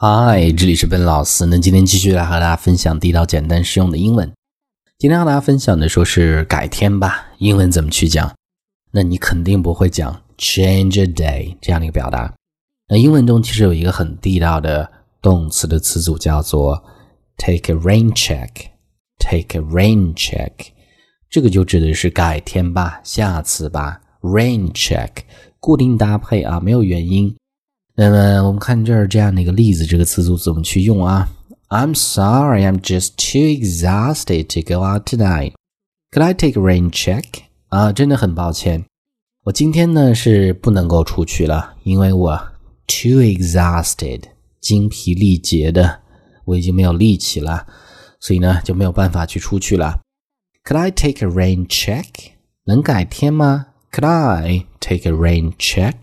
嗨，这里是笨老师。那今天继续来和大家分享地道、简单、实用的英文。今天和大家分享的说是改天吧，英文怎么去讲？那你肯定不会讲 change a day 这样的一个表达。那英文中其实有一个很地道的动词的词组叫做 take a rain check，take a rain check，这个就指的是改天吧，下次吧。rain check 固定搭配啊，没有原因。那么我们看这儿这样的一个例子，这个词组怎么去用啊？I'm sorry, I'm just too exhausted to go out tonight. Could I take a rain check? 啊，真的很抱歉，我今天呢是不能够出去了，因为我 too exhausted，精疲力竭的，我已经没有力气了，所以呢就没有办法去出去了。Could I take a rain check? 能改天吗？Could I take a rain check?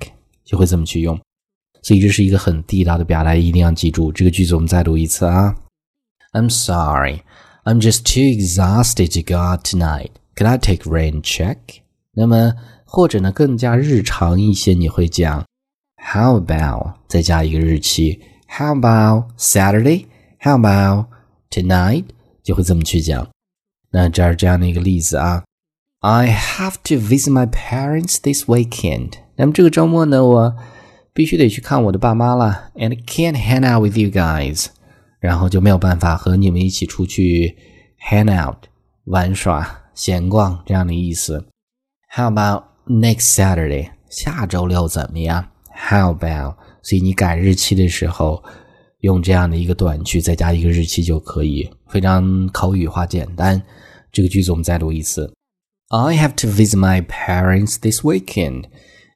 就会这么去用。所以这是一个很地道的表达，一定要记住这个句子。我们再读一次啊！I'm sorry, I'm just too exhausted to go out tonight. Could I take rain check? 那么或者呢，更加日常一些，你会讲 How about 再加一个日期？How about Saturday? How about tonight? 就会这么去讲。那这儿这样的一个例子啊，I have to visit my parents this weekend. 那么这个周末呢，我。 必须得去看我的爸妈了，and can't hang out with you guys，然后就没有办法和你们一起出去 hang out 玩耍、闲逛这样的意思。How about next Saturday？下周六怎么样？How about？所以你改日期的时候用这样的一个短句，再加一个日期就可以，非常口语化简单。这个句子我们再读一次：I have to visit my parents this weekend。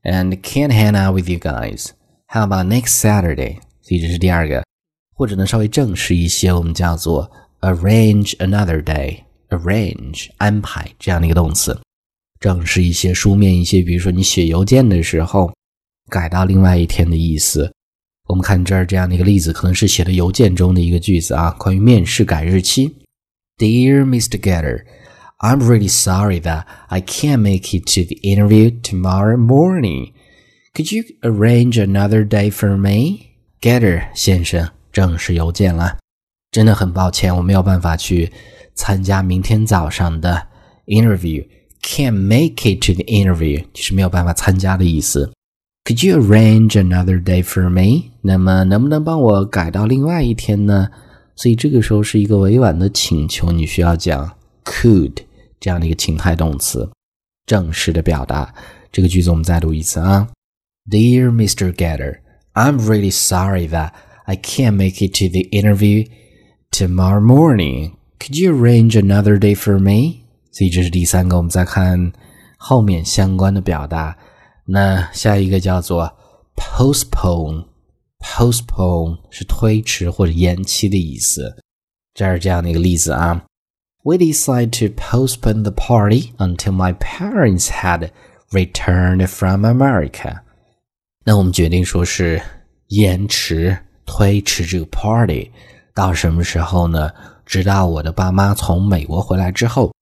And can't hang out with you guys. How about next Saturday？所以这是第二个，或者呢稍微正式一些，我们叫做 arrange another day。arrange 安排这样的一个动词，正式一些，书面一些。比如说你写邮件的时候，改到另外一天的意思。我们看这儿这样的一个例子，可能是写的邮件中的一个句子啊，关于面试改日期。Dear Mr. Getter。I'm really sorry that I can't make it to the interview tomorrow morning. Could you arrange another day for me? Getter 先生，正式邮件了。真的很抱歉，我没有办法去参加明天早上的 interview. Can't make it to the interview 就是没有办法参加的意思。Could you arrange another day for me？那么能不能帮我改到另外一天呢？所以这个时候是一个委婉的请求，你需要讲 could。 这样的一个情态动词，正式的表达这个句子，我们再读一次啊。Dear Mr. Getter, I'm really sorry that I can't make it to the interview tomorrow morning. Could you arrange another day for me? 所以这是第三个，我们再看后面相关的表达。那下一个叫做 postpone。postpone 是推迟或者延期的意思。这是这样的一个例子啊。we decided to postpone the party until my parents had returned from America。那我们决定说是延迟、推迟这个 party 到什么时候呢？直到我的爸妈从美国回来之后，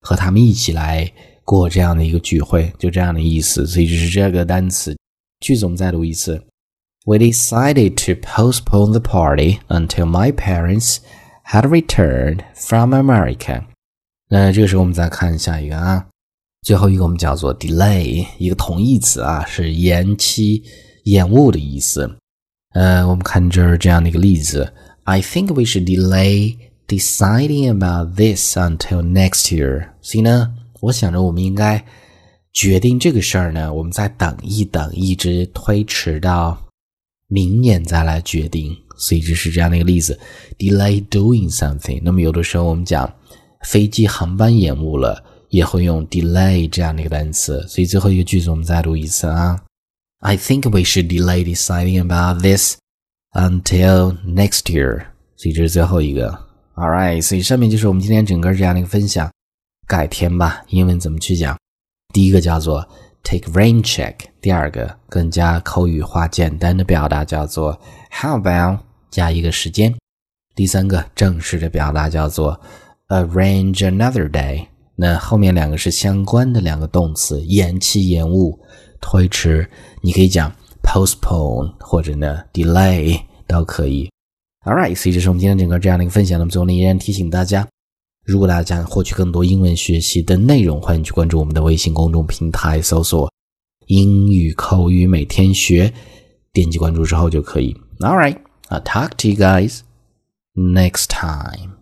和他们一起来过这样的一个聚会，就这样的意思。所以就是这个单词句子，我们再读一次。We decided to postpone the party until my parents had returned from America。那这个时候我们再看下一个啊，最后一个我们叫做 delay，一个同义词啊，是延期、延误的意思。呃，我们看这儿这样的一个例子：I think we should delay deciding about this until next year。所以呢，我想着我们应该决定这个事儿呢，我们再等一等，一直推迟到明年再来决定。所以这是这样的一个例子：delay doing something。那么有的时候我们讲飞机航班延误了，也会用 delay 这样的一个单词。所以最后一个句子我们再读一次啊：I think we should delay deciding about this until next year。所以这是最后一个。All right，所以上面就是我们今天整个这样的一个分享。改天吧，英文怎么去讲？第一个叫做 take rain check，第二个更加口语化简单的表达叫做 how about。加一个时间，第三个正式的表达叫做 arrange another day。那后面两个是相关的两个动词，延期、延误、推迟。你可以讲 postpone 或者呢 delay 都可以。All right，所以这是我们今天整个这样的一个分享。那么最后呢，依然提醒大家，如果大家想获取更多英文学习的内容，欢迎去关注我们的微信公众平台，搜索“英语口语每天学”，点击关注之后就可以。All right right，I'll talk to you guys next time.